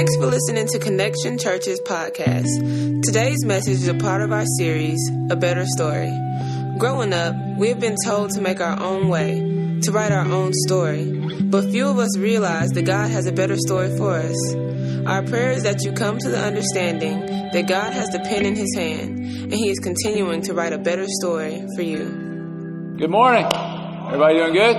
Thanks for listening to Connection Church's podcast. Today's message is a part of our series, A Better Story. Growing up, we have been told to make our own way, to write our own story, but few of us realize that God has a better story for us. Our prayer is that you come to the understanding that God has the pen in his hand and he is continuing to write a better story for you. Good morning. Everybody doing good?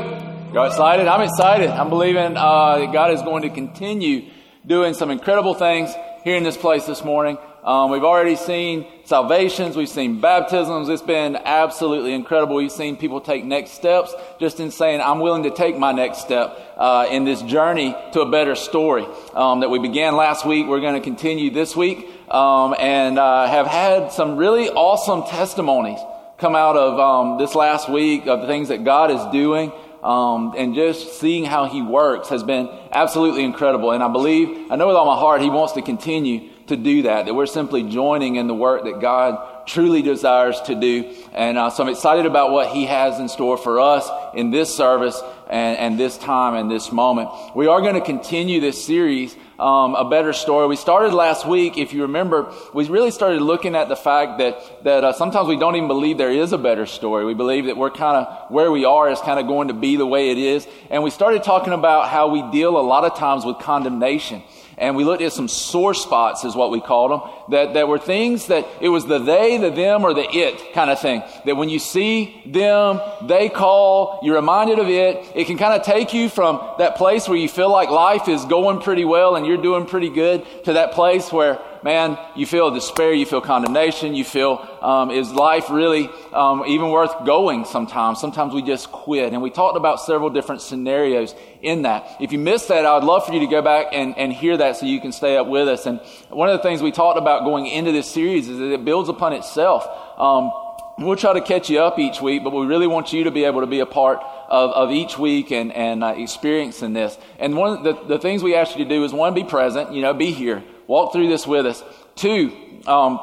Y'all excited? I'm excited. I'm believing uh, that God is going to continue doing some incredible things here in this place this morning. Um, we've already seen salvations. We've seen baptisms. It's been absolutely incredible. We've seen people take next steps just in saying, I'm willing to take my next step uh, in this journey to a better story um, that we began last week. We're going to continue this week um, and uh, have had some really awesome testimonies come out of um, this last week of the things that God is doing. Um, and just seeing how he works has been absolutely incredible. And I believe, I know with all my heart, he wants to continue to do that, that we're simply joining in the work that God truly desires to do. And uh, so I'm excited about what He has in store for us in this service and, and this time and this moment. We are going to continue this series, um, A Better Story. We started last week, if you remember, we really started looking at the fact that, that uh, sometimes we don't even believe there is a better story. We believe that we're kind of, where we are is kind of going to be the way it is. And we started talking about how we deal a lot of times with condemnation and we looked at some sore spots, is what we called them, that, that were things that it was the they, the them, or the it kind of thing. That when you see them, they call, you're reminded of it. It can kind of take you from that place where you feel like life is going pretty well and you're doing pretty good to that place where man, you feel despair, you feel condemnation, you feel, um, is life really um, even worth going sometimes? Sometimes we just quit. And we talked about several different scenarios in that. If you missed that, I would love for you to go back and, and hear that so you can stay up with us. And one of the things we talked about going into this series is that it builds upon itself. Um, we'll try to catch you up each week, but we really want you to be able to be a part of, of each week and, and uh, experiencing this. And one of the, the things we ask you to do is one, be present, you know, be here. Walk through this with us. Two, um,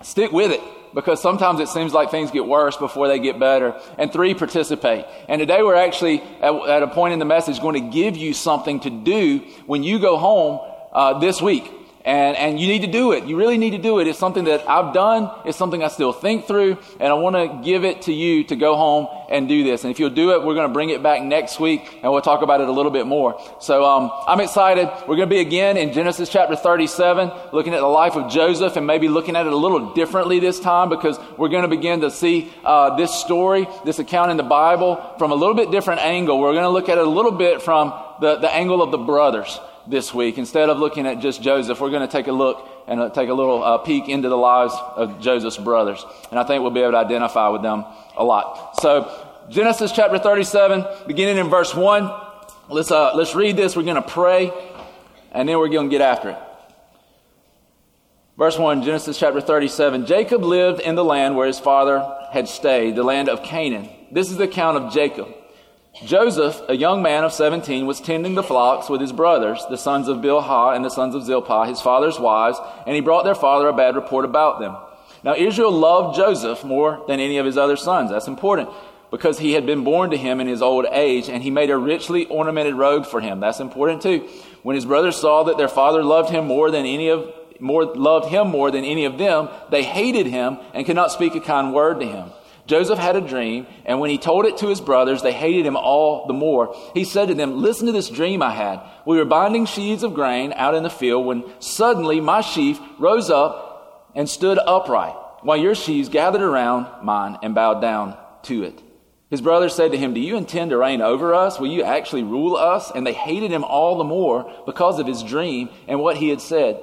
stick with it because sometimes it seems like things get worse before they get better. And three, participate. And today we're actually at, at a point in the message going to give you something to do when you go home uh, this week. And, and you need to do it. You really need to do it. It's something that I've done. It's something I still think through. And I want to give it to you to go home and do this. And if you'll do it, we're going to bring it back next week and we'll talk about it a little bit more. So um, I'm excited. We're going to be again in Genesis chapter 37, looking at the life of Joseph and maybe looking at it a little differently this time because we're going to begin to see uh, this story, this account in the Bible from a little bit different angle. We're going to look at it a little bit from the, the angle of the brothers this week. Instead of looking at just Joseph, we're going to take a look and uh, take a little uh, peek into the lives of Joseph's brothers. And I think we'll be able to identify with them a lot. So, Genesis chapter 37, beginning in verse 1. Let's, uh, let's read this. We're going to pray, and then we're going to get after it. Verse 1, Genesis chapter 37. Jacob lived in the land where his father had stayed, the land of Canaan. This is the account of Jacob. Joseph, a young man of 17, was tending the flocks with his brothers, the sons of Bilhah and the sons of Zilpah, his father's wives, and he brought their father a bad report about them. Now Israel loved Joseph more than any of his other sons. That's important because he had been born to him in his old age, and he made a richly ornamented robe for him. That's important too. When his brothers saw that their father loved him more than any of more loved him more than any of them, they hated him and could not speak a kind word to him. Joseph had a dream, and when he told it to his brothers, they hated him all the more. He said to them, Listen to this dream I had. We were binding sheaves of grain out in the field when suddenly my sheaf rose up and stood upright, while your sheaves gathered around mine and bowed down to it. His brothers said to him, Do you intend to reign over us? Will you actually rule us? And they hated him all the more because of his dream and what he had said.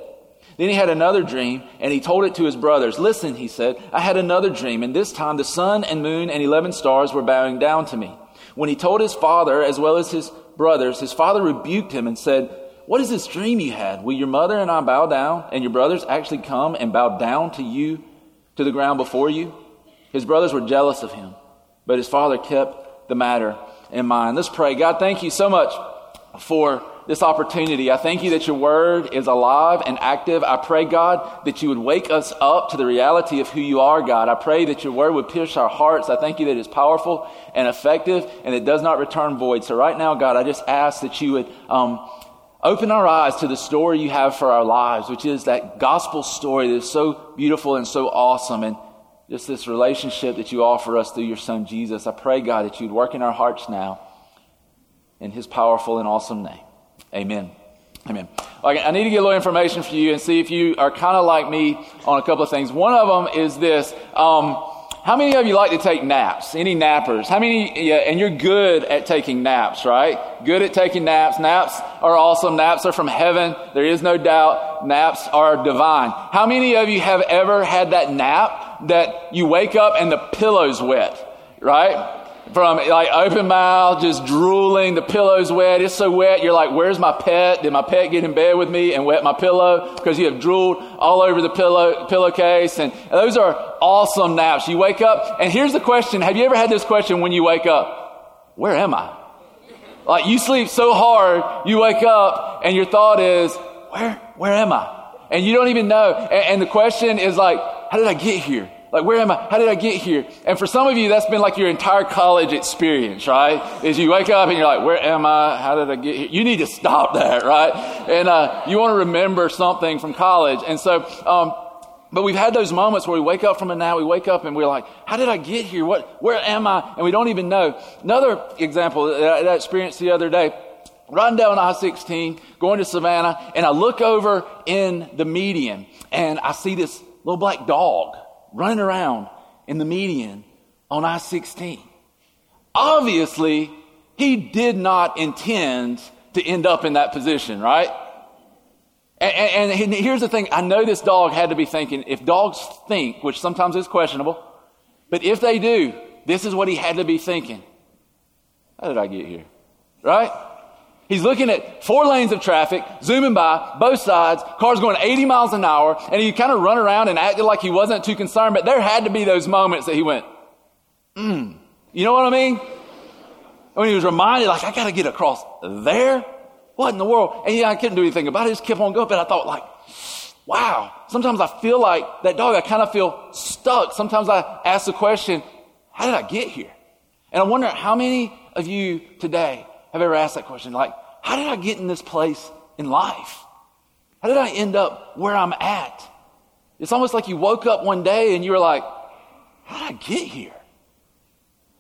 Then he had another dream, and he told it to his brothers. Listen, he said, I had another dream, and this time the sun and moon and eleven stars were bowing down to me. When he told his father, as well as his brothers, his father rebuked him and said, What is this dream you had? Will your mother and I bow down, and your brothers actually come and bow down to you, to the ground before you? His brothers were jealous of him, but his father kept the matter in mind. Let's pray. God, thank you so much for this opportunity. I thank you that your word is alive and active. I pray, God, that you would wake us up to the reality of who you are, God. I pray that your word would pierce our hearts. I thank you that it's powerful and effective and it does not return void. So right now, God, I just ask that you would, um, open our eyes to the story you have for our lives, which is that gospel story that is so beautiful and so awesome. And just this relationship that you offer us through your son Jesus. I pray, God, that you'd work in our hearts now in his powerful and awesome name. Amen. Amen. Okay, I need to get a little information for you and see if you are kind of like me on a couple of things. One of them is this. Um, how many of you like to take naps? Any nappers? How many, yeah, and you're good at taking naps, right? Good at taking naps. Naps are awesome. Naps are from heaven. There is no doubt. Naps are divine. How many of you have ever had that nap that you wake up and the pillow's wet, right? From like open mouth, just drooling. The pillow's wet. It's so wet. You're like, where's my pet? Did my pet get in bed with me and wet my pillow? Because you have drooled all over the pillow, pillowcase. And those are awesome naps. You wake up and here's the question. Have you ever had this question when you wake up? Where am I? Like you sleep so hard, you wake up and your thought is, where, where am I? And you don't even know. and, and the question is like, how did I get here? Like, where am I? How did I get here? And for some of you, that's been like your entire college experience, right? Is you wake up and you're like, where am I? How did I get here? You need to stop that, right? And uh, you want to remember something from college. And so, um, but we've had those moments where we wake up from a nap, we wake up and we're like, how did I get here? What, where am I? And we don't even know. Another example that I experienced the other day, riding down I-16, going to Savannah, and I look over in the median and I see this little black dog running around in the median on I 16. Obviously, he did not intend to end up in that position, right? And, and, and, here's the thing I know this dog had to be thinking, if dogs think, which sometimes is questionable, but if they do, this is what he had to be thinking. How did I get here? Right? He's looking at four lanes of traffic, zooming by, both sides, cars going 80 miles an hour, and he kind of run around and acted like he wasn't too concerned, but there had to be those moments that he went, hmm. You know what I mean? When he was reminded, like, I gotta get across there? What in the world? And yeah, I couldn't do anything about it. I just kept on going, but I thought, like, wow. Sometimes I feel like that dog, I kind of feel stuck. Sometimes I ask the question, how did I get here? And I wonder how many of you today have ever asked that question? Like, how did I get in this place in life? How did I end up where I'm at? It's almost like you woke up one day and you were like, how did I get here?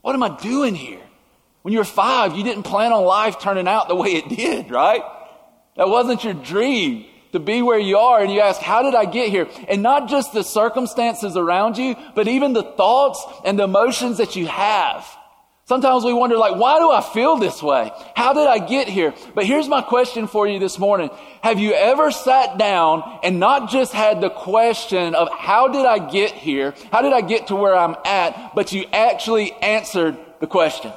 What am I doing here? When you were five, you didn't plan on life turning out the way it did, right? That wasn't your dream to be where you are. And you ask, how did I get here? And not just the circumstances around you, but even the thoughts and the emotions that you have. Sometimes we wonder, like, why do I feel this way? How did I get here? But here's my question for you this morning. Have you ever sat down and not just had the question of how did I get here? How did I get to where I'm at? But you actually answered the question.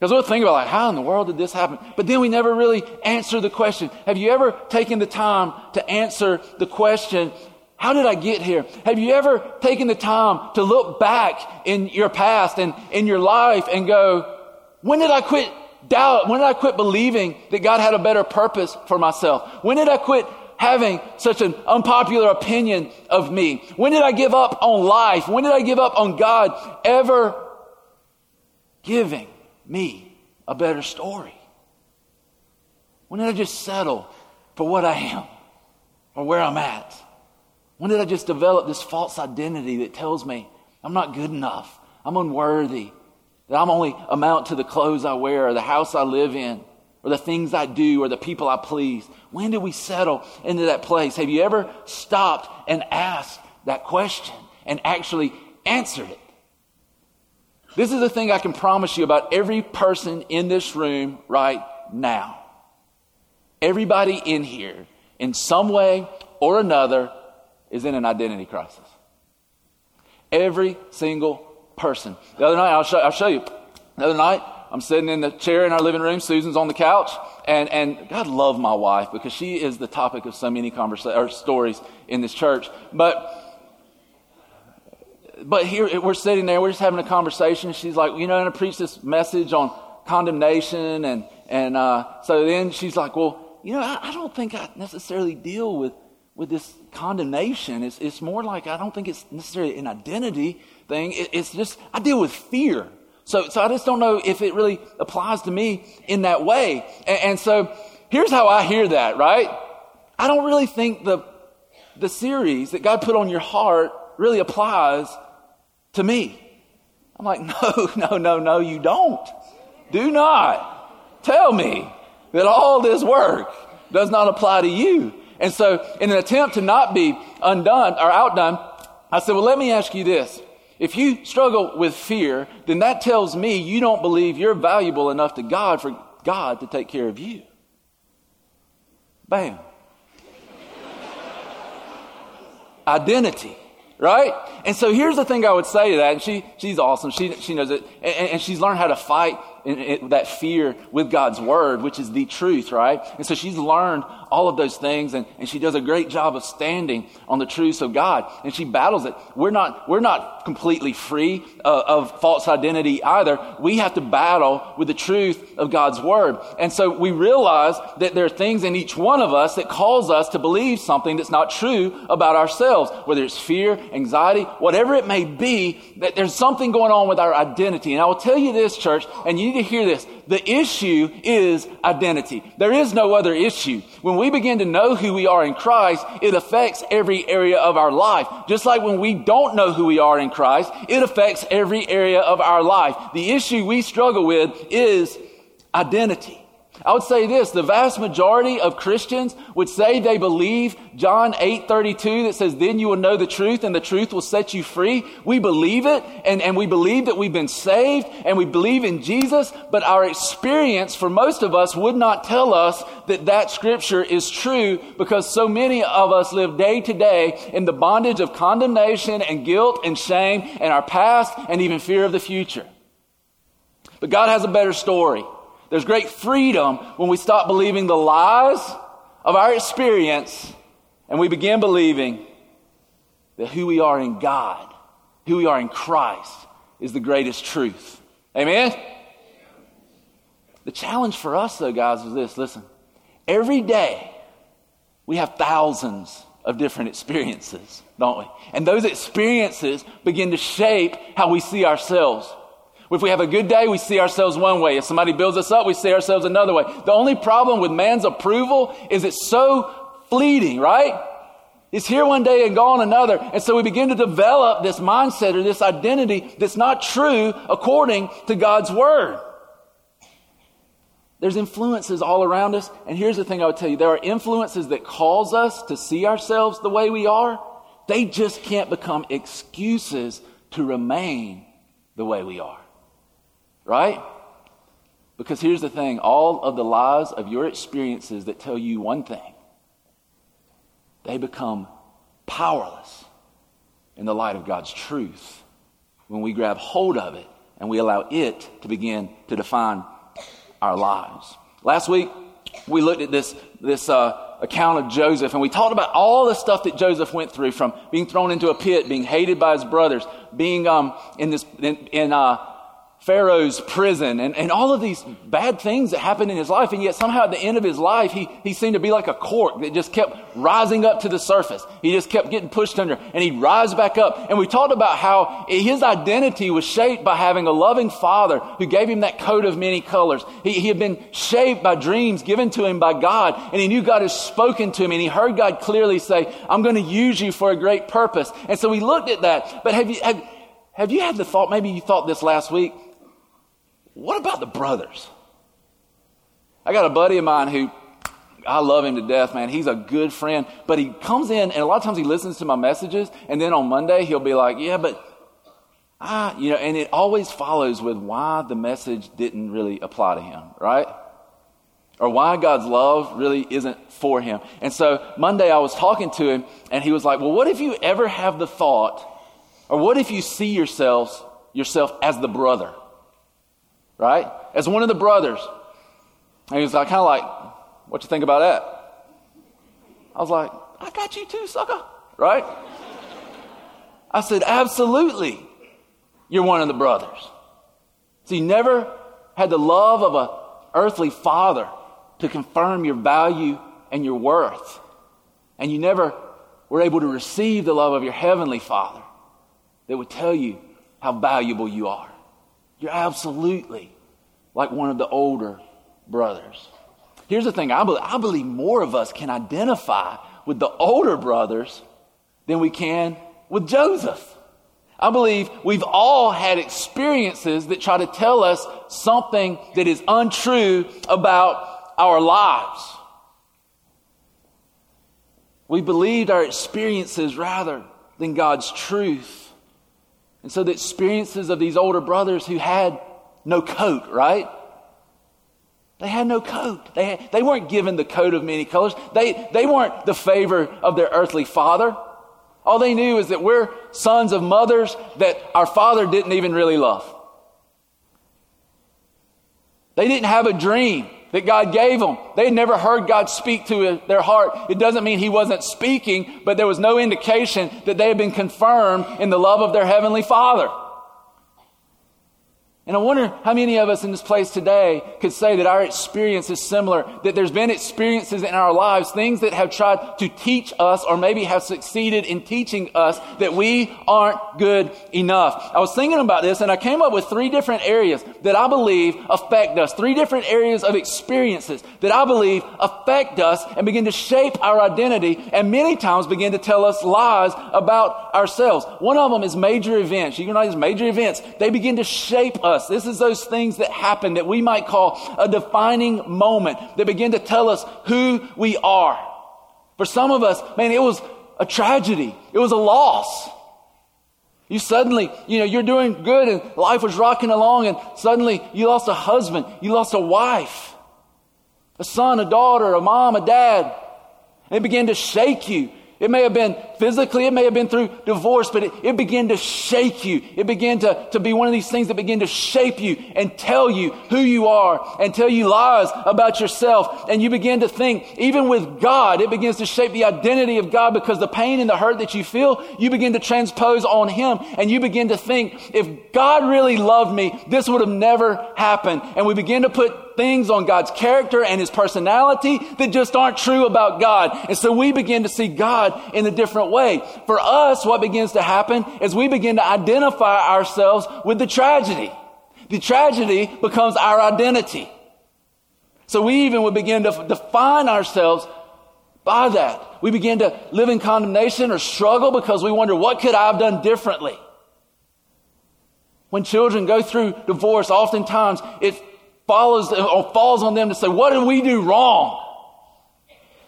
Because we'll think about like, how in the world did this happen? But then we never really answer the question. Have you ever taken the time to answer the question, how did I get here? Have you ever taken the time to look back in your past and in your life and go, when did I quit doubt? When did I quit believing that God had a better purpose for myself? When did I quit having such an unpopular opinion of me? When did I give up on life? When did I give up on God ever giving me a better story? When did I just settle for what I am or where I'm at? When did I just develop this false identity that tells me I'm not good enough, I'm unworthy, that I'm only amount to the clothes I wear or the house I live in or the things I do or the people I please? When did we settle into that place? Have you ever stopped and asked that question and actually answered it? This is the thing I can promise you about every person in this room right now. Everybody in here, in some way or another, is in an identity crisis. Every single person. The other night, I'll show, I'll show you. The other night, I'm sitting in the chair in our living room. Susan's on the couch, and and God love my wife because she is the topic of so many conversations or stories in this church. But but here we're sitting there, we're just having a conversation. She's like, you know, I'm going to preach this message on condemnation, and and uh, so then she's like, well, you know, I, I don't think I necessarily deal with with this condemnation. It's, it's more like I don't think it's necessarily an identity thing. It, it's just, I deal with fear. So, so I just don't know if it really applies to me in that way. And, and so here's how I hear that, right? I don't really think the, the series that God put on your heart really applies to me. I'm like, no, no, no, no, you don't. Do not tell me that all this work does not apply to you. And so, in an attempt to not be undone or outdone, I said, well, let me ask you this. If you struggle with fear, then that tells me you don't believe you're valuable enough to God for God to take care of you. Bam. Identity right? And so here's the thing I would say to that, and she, she's awesome. She, she knows it. And, and she's learned how to fight that fear with God's word, which is the truth, right? And so she's learned all of those things and, and she does a great job of standing on the truths of God and she battles it. We're not, we're not completely free uh, of false identity either. We have to battle with the truth of God's word. And so we realize that there are things in each one of us that cause us to believe something that's not true about ourselves, whether it's fear, anxiety, whatever it may be, that there's something going on with our identity. And I will tell you this, church, and you need to hear this. The issue is identity. There is no other issue. When we begin to know who we are in Christ, it affects every area of our life. Just like when we don't know who we are in Christ, it affects every area of our life. The issue we struggle with is identity. I would say this, the vast majority of Christians would say they believe John 8:32 that says then you will know the truth and the truth will set you free. We believe it and, and we believe that we've been saved and we believe in Jesus, but our experience for most of us would not tell us that that scripture is true because so many of us live day to day in the bondage of condemnation and guilt and shame and our past and even fear of the future. But God has a better story. There's great freedom when we stop believing the lies of our experience and we begin believing that who we are in God, who we are in Christ, is the greatest truth. Amen? The challenge for us, though, guys, is this listen, every day we have thousands of different experiences, don't we? And those experiences begin to shape how we see ourselves. If we have a good day, we see ourselves one way. If somebody builds us up, we see ourselves another way. The only problem with man's approval is it's so fleeting, right? It's here one day and gone another. And so we begin to develop this mindset or this identity that's not true according to God's word. There's influences all around us. And here's the thing I would tell you there are influences that cause us to see ourselves the way we are. They just can't become excuses to remain the way we are. Right? Because here's the thing all of the lies of your experiences that tell you one thing, they become powerless in the light of God's truth when we grab hold of it and we allow it to begin to define our lives. Last week, we looked at this, this uh, account of Joseph and we talked about all the stuff that Joseph went through from being thrown into a pit, being hated by his brothers, being um, in, this, in, in uh, Pharaoh's prison and, and all of these bad things that happened in his life. And yet somehow at the end of his life, he, he seemed to be like a cork that just kept rising up to the surface. He just kept getting pushed under and he'd rise back up. And we talked about how his identity was shaped by having a loving father who gave him that coat of many colors. He, he had been shaped by dreams given to him by God and he knew God had spoken to him and he heard God clearly say, I'm going to use you for a great purpose. And so we looked at that. But have you, have, have you had the thought, maybe you thought this last week, what about the brothers? I got a buddy of mine who I love him to death, man. He's a good friend, but he comes in and a lot of times he listens to my messages, and then on Monday he'll be like, "Yeah, but ah, you know," and it always follows with why the message didn't really apply to him, right? Or why God's love really isn't for him. And so Monday I was talking to him, and he was like, "Well, what if you ever have the thought, or what if you see yourselves yourself as the brother?" Right? As one of the brothers. And he was like, kind of like, what you think about that? I was like, I got you too, sucker, right? I said, absolutely. You're one of the brothers. So you never had the love of an earthly father to confirm your value and your worth. And you never were able to receive the love of your heavenly father that would tell you how valuable you are. You're absolutely like one of the older brothers. Here's the thing I believe, I believe more of us can identify with the older brothers than we can with Joseph. I believe we've all had experiences that try to tell us something that is untrue about our lives. We believed our experiences rather than God's truth. And so the experiences of these older brothers who had no coat, right? They had no coat. They, had, they weren't given the coat of many colors. They, they weren't the favor of their earthly father. All they knew is that we're sons of mothers that our father didn't even really love. They didn't have a dream that God gave them. They had never heard God speak to their heart. It doesn't mean He wasn't speaking, but there was no indication that they had been confirmed in the love of their Heavenly Father. And I wonder how many of us in this place today could say that our experience is similar, that there's been experiences in our lives, things that have tried to teach us or maybe have succeeded in teaching us that we aren't good enough. I was thinking about this and I came up with three different areas that I believe affect us, three different areas of experiences that I believe affect us and begin to shape our identity and many times begin to tell us lies about ourselves. One of them is major events. You know these major events. They begin to shape us us. This is those things that happen that we might call a defining moment that begin to tell us who we are. For some of us, man, it was a tragedy. It was a loss. You suddenly, you know, you're doing good and life was rocking along and suddenly you lost a husband, you lost a wife, a son, a daughter, a mom, a dad. And it began to shake you. It may have been physically, it may have been through divorce, but it, it began to shake you. It began to, to be one of these things that begin to shape you and tell you who you are and tell you lies about yourself. And you begin to think, even with God, it begins to shape the identity of God because the pain and the hurt that you feel, you begin to transpose on Him and you begin to think, if God really loved me, this would have never happened. And we begin to put things on God's character and His personality that just aren't true about God. And so we begin to see God in a different way. For us, what begins to happen is we begin to identify ourselves with the tragedy. The tragedy becomes our identity. So we even would begin to define ourselves by that. We begin to live in condemnation or struggle because we wonder, what could I have done differently? When children go through divorce, oftentimes it follows or falls on them to say, what did we do wrong?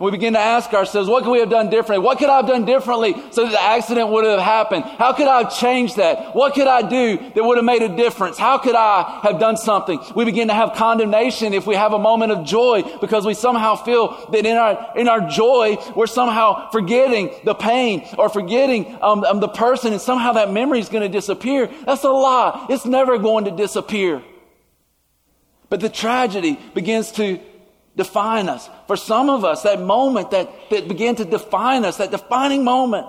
We begin to ask ourselves, what could we have done differently? What could I have done differently so that the accident would have happened? How could I have changed that? What could I do that would have made a difference? How could I have done something? We begin to have condemnation if we have a moment of joy because we somehow feel that in our, in our joy, we're somehow forgetting the pain or forgetting um, um, the person and somehow that memory is going to disappear. That's a lie. It's never going to disappear. But the tragedy begins to define us. For some of us, that moment that, that began to define us, that defining moment,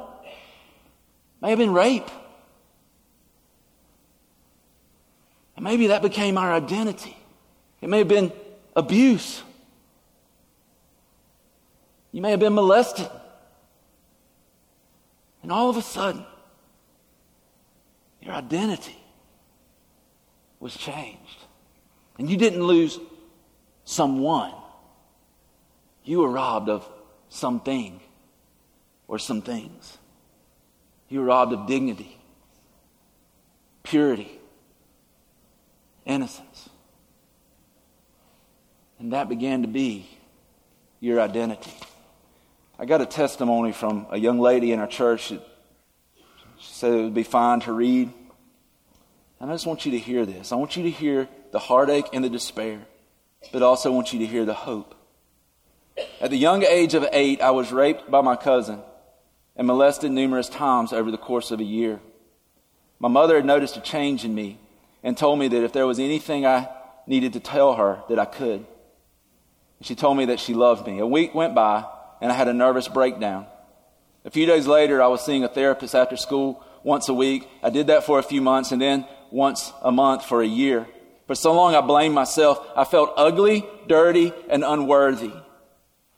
may have been rape. And maybe that became our identity. It may have been abuse. You may have been molested. And all of a sudden, your identity was changed. And you didn't lose someone. You were robbed of something or some things. You were robbed of dignity, purity, innocence. And that began to be your identity. I got a testimony from a young lady in our church. That she said it would be fine to read. And I just want you to hear this. I want you to hear the heartache and the despair, but also want you to hear the hope. At the young age of eight, I was raped by my cousin and molested numerous times over the course of a year. My mother had noticed a change in me and told me that if there was anything I needed to tell her, that I could. She told me that she loved me. A week went by, and I had a nervous breakdown. A few days later, I was seeing a therapist after school once a week. I did that for a few months, and then once a month for a year. For so long, I blamed myself. I felt ugly, dirty, and unworthy.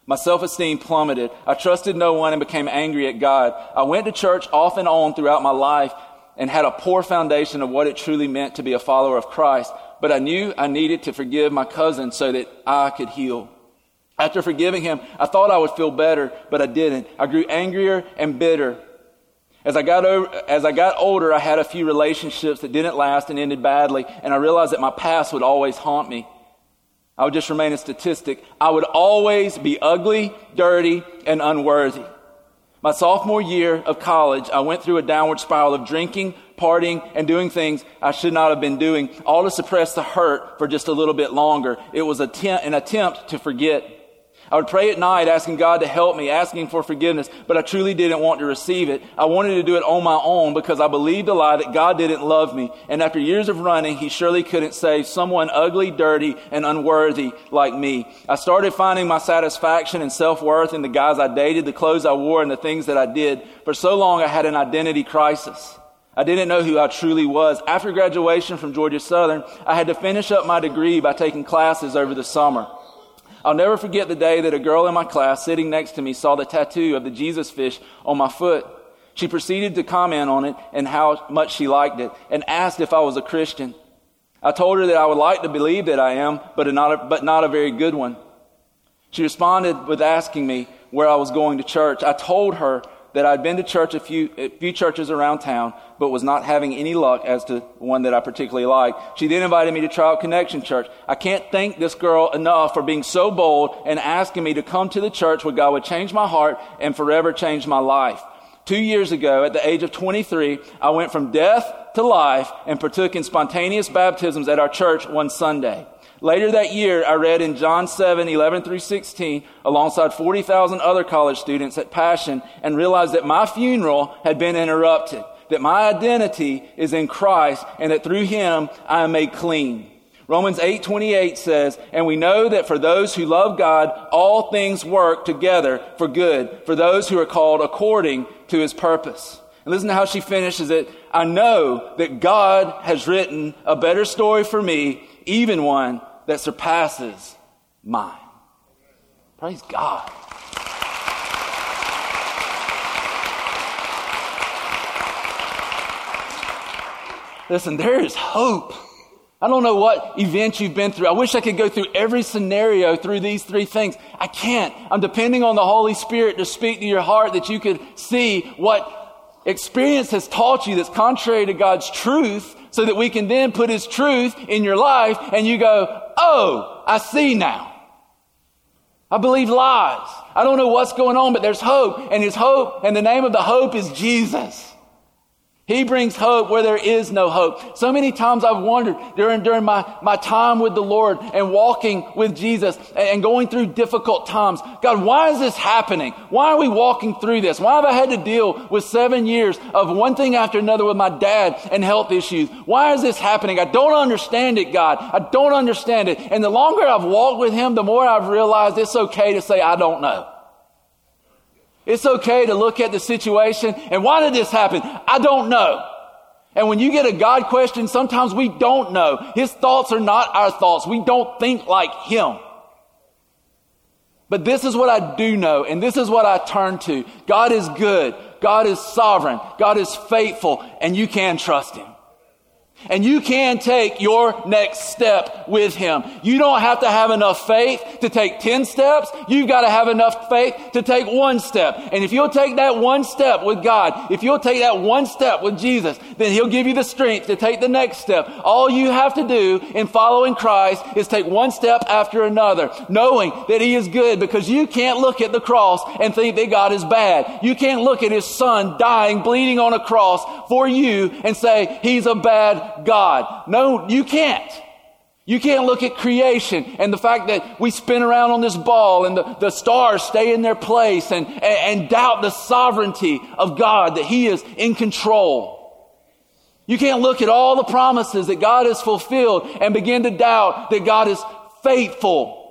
My self esteem plummeted. I trusted no one and became angry at God. I went to church off and on throughout my life and had a poor foundation of what it truly meant to be a follower of Christ. But I knew I needed to forgive my cousin so that I could heal. After forgiving him, I thought I would feel better, but I didn't. I grew angrier and bitter. As I got over, as I got older, I had a few relationships that didn't last and ended badly, and I realized that my past would always haunt me. I would just remain a statistic. I would always be ugly, dirty, and unworthy. My sophomore year of college, I went through a downward spiral of drinking, partying, and doing things I should not have been doing, all to suppress the hurt for just a little bit longer. It was an attempt to forget. I would pray at night asking God to help me, asking for forgiveness, but I truly didn't want to receive it. I wanted to do it on my own because I believed a lie that God didn't love me. And after years of running, He surely couldn't save someone ugly, dirty, and unworthy like me. I started finding my satisfaction and self-worth in the guys I dated, the clothes I wore, and the things that I did. For so long, I had an identity crisis. I didn't know who I truly was. After graduation from Georgia Southern, I had to finish up my degree by taking classes over the summer. I'll never forget the day that a girl in my class sitting next to me saw the tattoo of the Jesus fish on my foot. She proceeded to comment on it and how much she liked it and asked if I was a Christian. I told her that I would like to believe that I am, but not a, but not a very good one. She responded with asking me where I was going to church. I told her that I'd been to church a few, a few churches around town, but was not having any luck as to one that I particularly liked. She then invited me to out Connection Church. I can't thank this girl enough for being so bold and asking me to come to the church where God would change my heart and forever change my life. Two years ago, at the age of 23, I went from death to life and partook in spontaneous baptisms at our church one Sunday. Later that year, I read in John 7, 11 through 16, alongside 40,000 other college students at Passion, and realized that my funeral had been interrupted, that my identity is in Christ, and that through Him I am made clean. Romans 8:28 says, "And we know that for those who love God, all things work together for good, for those who are called according to his purpose." And listen to how she finishes it. I know that God has written a better story for me, even one that surpasses mine. Praise God. Listen, there is hope. I don't know what event you've been through. I wish I could go through every scenario through these three things. I can't. I'm depending on the Holy Spirit to speak to your heart that you could see what experience has taught you that's contrary to God's truth so that we can then put His truth in your life and you go, Oh, I see now. I believe lies. I don't know what's going on, but there's hope. And His hope, and the name of the hope is Jesus. He brings hope where there is no hope. So many times I've wondered during, during my, my time with the Lord and walking with Jesus and going through difficult times. God, why is this happening? Why are we walking through this? Why have I had to deal with seven years of one thing after another with my dad and health issues? Why is this happening? I don't understand it, God. I don't understand it. And the longer I've walked with Him, the more I've realized it's okay to say, I don't know. It's okay to look at the situation and why did this happen? I don't know. And when you get a God question, sometimes we don't know. His thoughts are not our thoughts. We don't think like Him. But this is what I do know, and this is what I turn to. God is good. God is sovereign. God is faithful, and you can trust Him. And you can take your next step with Him. You don't have to have enough faith to take 10 steps. You've got to have enough faith to take one step. And if you'll take that one step with God, if you'll take that one step with Jesus, then He'll give you the strength to take the next step. All you have to do in following Christ is take one step after another, knowing that He is good because you can't look at the cross and think that God is bad. You can't look at His Son dying, bleeding on a cross for you and say He's a bad God. No, you can't. You can't look at creation and the fact that we spin around on this ball and the, the stars stay in their place and, and, and doubt the sovereignty of God, that He is in control. You can't look at all the promises that God has fulfilled and begin to doubt that God is faithful.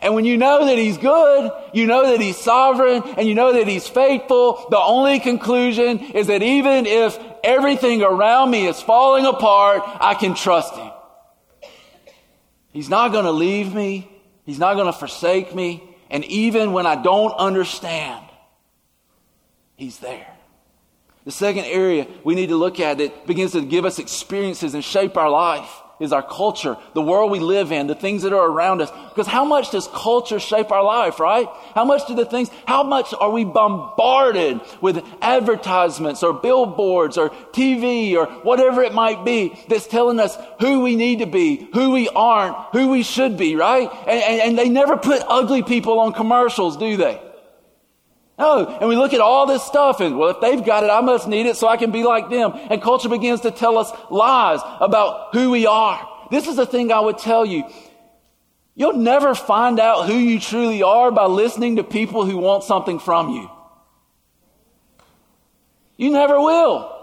And when you know that He's good, you know that He's sovereign, and you know that He's faithful, the only conclusion is that even if everything around me is falling apart, I can trust Him. He's not going to leave me. He's not going to forsake me. And even when I don't understand, He's there. The second area we need to look at that begins to give us experiences and shape our life is our culture, the world we live in, the things that are around us. Because how much does culture shape our life, right? How much do the things, how much are we bombarded with advertisements or billboards or TV or whatever it might be that's telling us who we need to be, who we aren't, who we should be, right? And, and, and they never put ugly people on commercials, do they? No, and we look at all this stuff and, well, if they've got it, I must need it so I can be like them. And culture begins to tell us lies about who we are. This is the thing I would tell you. You'll never find out who you truly are by listening to people who want something from you. You never will.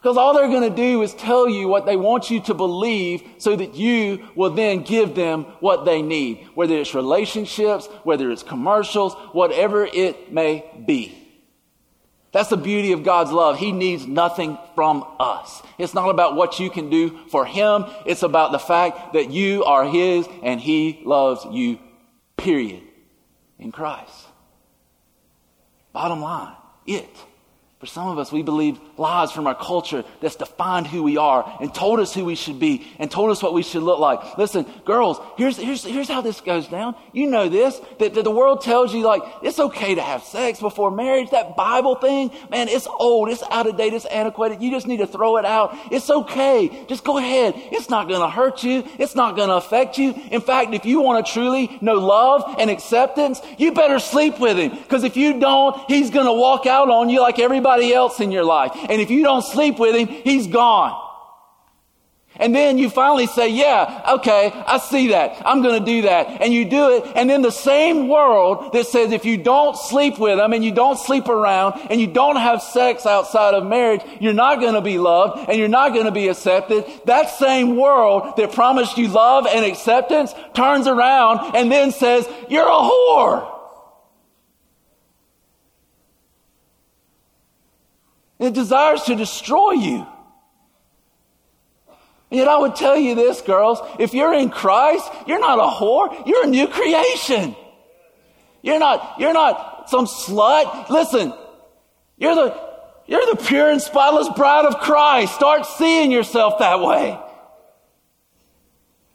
Because all they're going to do is tell you what they want you to believe so that you will then give them what they need. Whether it's relationships, whether it's commercials, whatever it may be. That's the beauty of God's love. He needs nothing from us. It's not about what you can do for Him. It's about the fact that you are His and He loves you, period, in Christ. Bottom line, it. For some of us, we believe lies from our culture that's defined who we are and told us who we should be and told us what we should look like. Listen, girls, here's, here's, here's how this goes down. You know this, that, that the world tells you like, it's okay to have sex before marriage. That Bible thing, man, it's old, it's out of date, it's antiquated. You just need to throw it out. It's okay. Just go ahead. It's not going to hurt you. It's not going to affect you. In fact, if you want to truly know love and acceptance, you better sleep with him. Because if you don't, he's going to walk out on you like everybody somebody else in your life. And if you don't sleep with him, he's gone. And then you finally say, yeah, okay, I see that. I'm going to do that. And you do it. And then the same world that says if you don't sleep with them and you don't sleep around and you don't have sex outside of marriage, you're not going to be loved and you're not going to be accepted. That same world that promised you love and acceptance turns around and then says, you're a whore. It desires to destroy you. And yet I would tell you this, girls, if you're in Christ, you're not a whore, you're a new creation. You're not, you're not some slut. Listen, you're the, you're the pure and spotless bride of Christ. Start seeing yourself that way.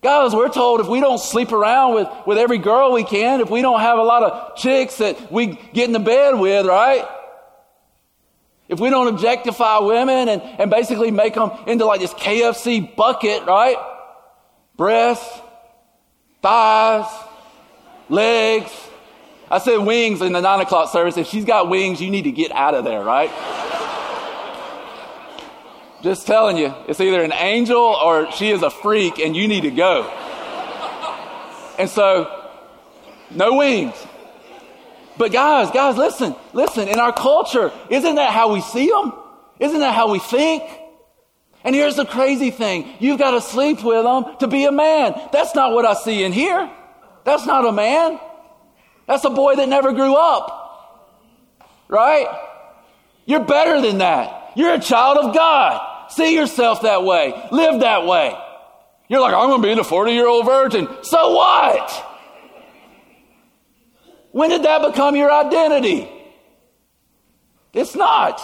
Guys, we're told if we don't sleep around with, with every girl we can, if we don't have a lot of chicks that we get in the bed with, right? If we don't objectify women and, and basically make them into like this KFC bucket, right? Breasts, thighs, legs. I said wings in the nine o'clock service. If she's got wings, you need to get out of there, right? Just telling you, it's either an angel or she is a freak and you need to go. And so, no wings. But guys, guys, listen, listen. In our culture, isn't that how we see them? Isn't that how we think? And here's the crazy thing. You've got to sleep with them to be a man. That's not what I see in here. That's not a man. That's a boy that never grew up. Right? You're better than that. You're a child of God. See yourself that way. Live that way. You're like, I'm going to be the 40 year old virgin. So what? When did that become your identity? It's not.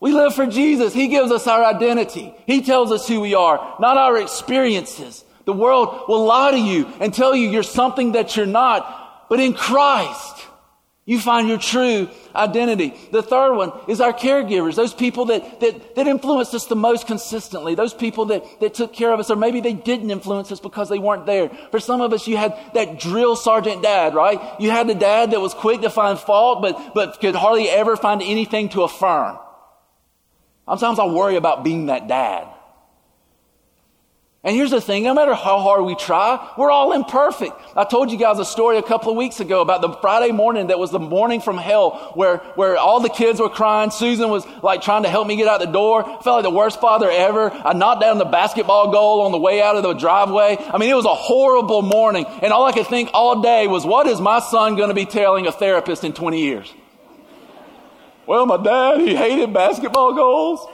We live for Jesus. He gives us our identity. He tells us who we are, not our experiences. The world will lie to you and tell you you're something that you're not, but in Christ, you find your true identity. The third one is our caregivers, those people that, that, that influenced us the most consistently, those people that, that took care of us, or maybe they didn't influence us because they weren't there. For some of us, you had that drill sergeant dad, right? You had the dad that was quick to find fault, but, but could hardly ever find anything to affirm. Sometimes I worry about being that dad. And here's the thing, no matter how hard we try, we're all imperfect. I told you guys a story a couple of weeks ago about the Friday morning that was the morning from hell where, where all the kids were crying. Susan was like trying to help me get out the door. I felt like the worst father ever. I knocked down the basketball goal on the way out of the driveway. I mean, it was a horrible morning. And all I could think all day was, what is my son going to be telling a therapist in 20 years? Well, my dad, he hated basketball goals.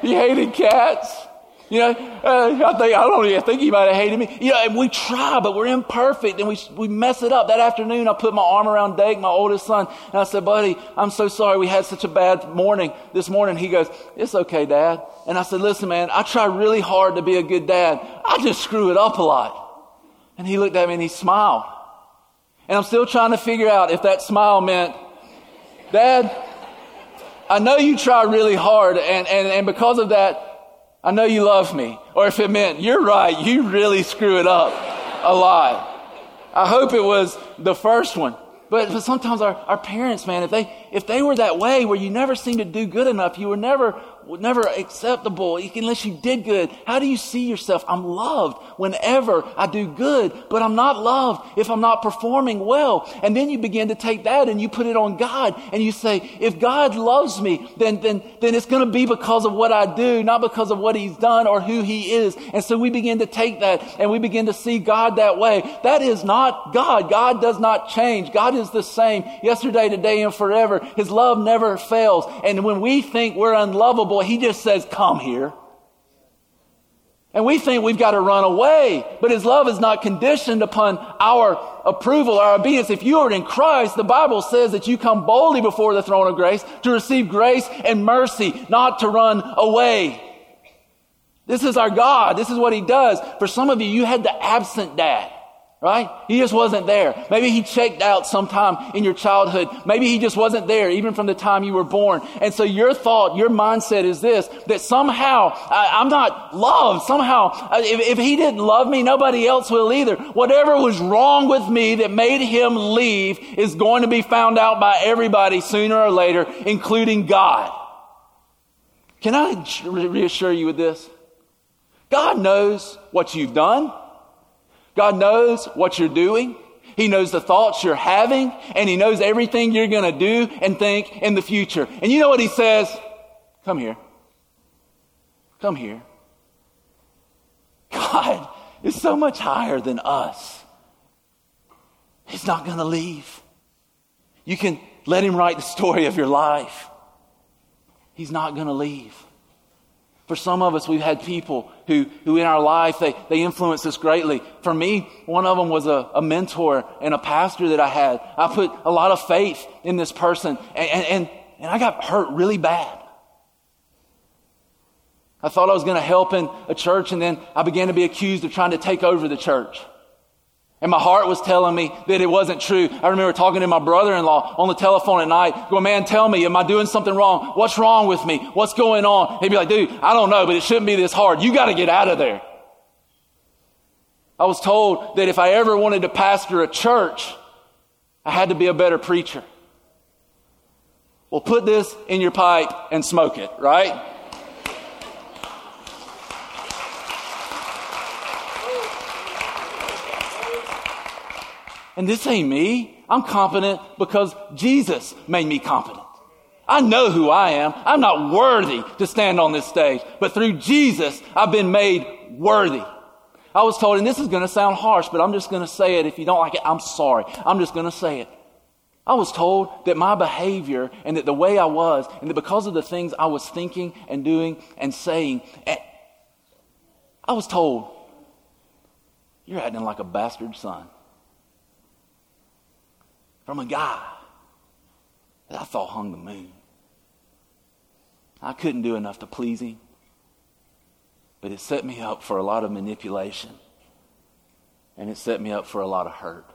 He hated cats. You know, uh, I think I don't even think he might have hated me. You know, we try, but we're imperfect and we we mess it up. That afternoon, I put my arm around Dake, my oldest son, and I said, "Buddy, I'm so sorry we had such a bad morning this morning." He goes, "It's okay, Dad." And I said, "Listen, man, I try really hard to be a good dad. I just screw it up a lot." And he looked at me and he smiled. And I'm still trying to figure out if that smile meant, Dad, I know you try really hard, and, and, and because of that, I know you love me. Or if it meant, you're right, you really screw it up a lot. I hope it was the first one. But, but sometimes our, our parents, man, if they, if they were that way where you never seem to do good enough, you were never never acceptable unless you did good. How do you see yourself? I'm loved whenever I do good, but I'm not loved if I'm not performing well. And then you begin to take that and you put it on God and you say, if God loves me, then, then, then it's going to be because of what I do, not because of what he's done or who he is. And so we begin to take that and we begin to see God that way. That is not God. God does not change. God is the same yesterday, today, and forever. His love never fails. And when we think we're unlovable, he just says, Come here. And we think we've got to run away, but his love is not conditioned upon our approval, our obedience. If you are in Christ, the Bible says that you come boldly before the throne of grace to receive grace and mercy, not to run away. This is our God. This is what he does. For some of you, you had the absent dad. Right? He just wasn't there. Maybe he checked out sometime in your childhood. Maybe he just wasn't there even from the time you were born. And so your thought, your mindset is this, that somehow I, am not loved. Somehow, if, if he didn't love me, nobody else will either. Whatever was wrong with me that made him leave is going to be found out by everybody sooner or later, including God. Can I reassure you with this? God knows what you've done. God knows what you're doing. He knows the thoughts you're having, and He knows everything you're going to do and think in the future. And you know what He says? Come here. Come here. God is so much higher than us. He's not going to leave. You can let Him write the story of your life. He's not going to leave. For some of us, we've had people who, who in our life, they, they influence us greatly. For me, one of them was a, a mentor and a pastor that I had. I put a lot of faith in this person and, and, and I got hurt really bad. I thought I was going to help in a church and then I began to be accused of trying to take over the church. And my heart was telling me that it wasn't true. I remember talking to my brother-in-law on the telephone at night, going, man, tell me, am I doing something wrong? What's wrong with me? What's going on? He'd be like, dude, I don't know, but it shouldn't be this hard. You got to get out of there. I was told that if I ever wanted to pastor a church, I had to be a better preacher. Well, put this in your pipe and smoke it, right? And this ain't me. I'm competent because Jesus made me competent. I know who I am. I'm not worthy to stand on this stage, but through Jesus, I've been made worthy. I was told, and this is going to sound harsh, but I'm just going to say it. If you don't like it, I'm sorry. I'm just going to say it. I was told that my behavior and that the way I was, and that because of the things I was thinking and doing and saying, eh, I was told, you're acting like a bastard son from a guy that I thought hung the moon. I couldn't do enough to please him, but it set me up for a lot of manipulation and it set me up for a lot of hurt.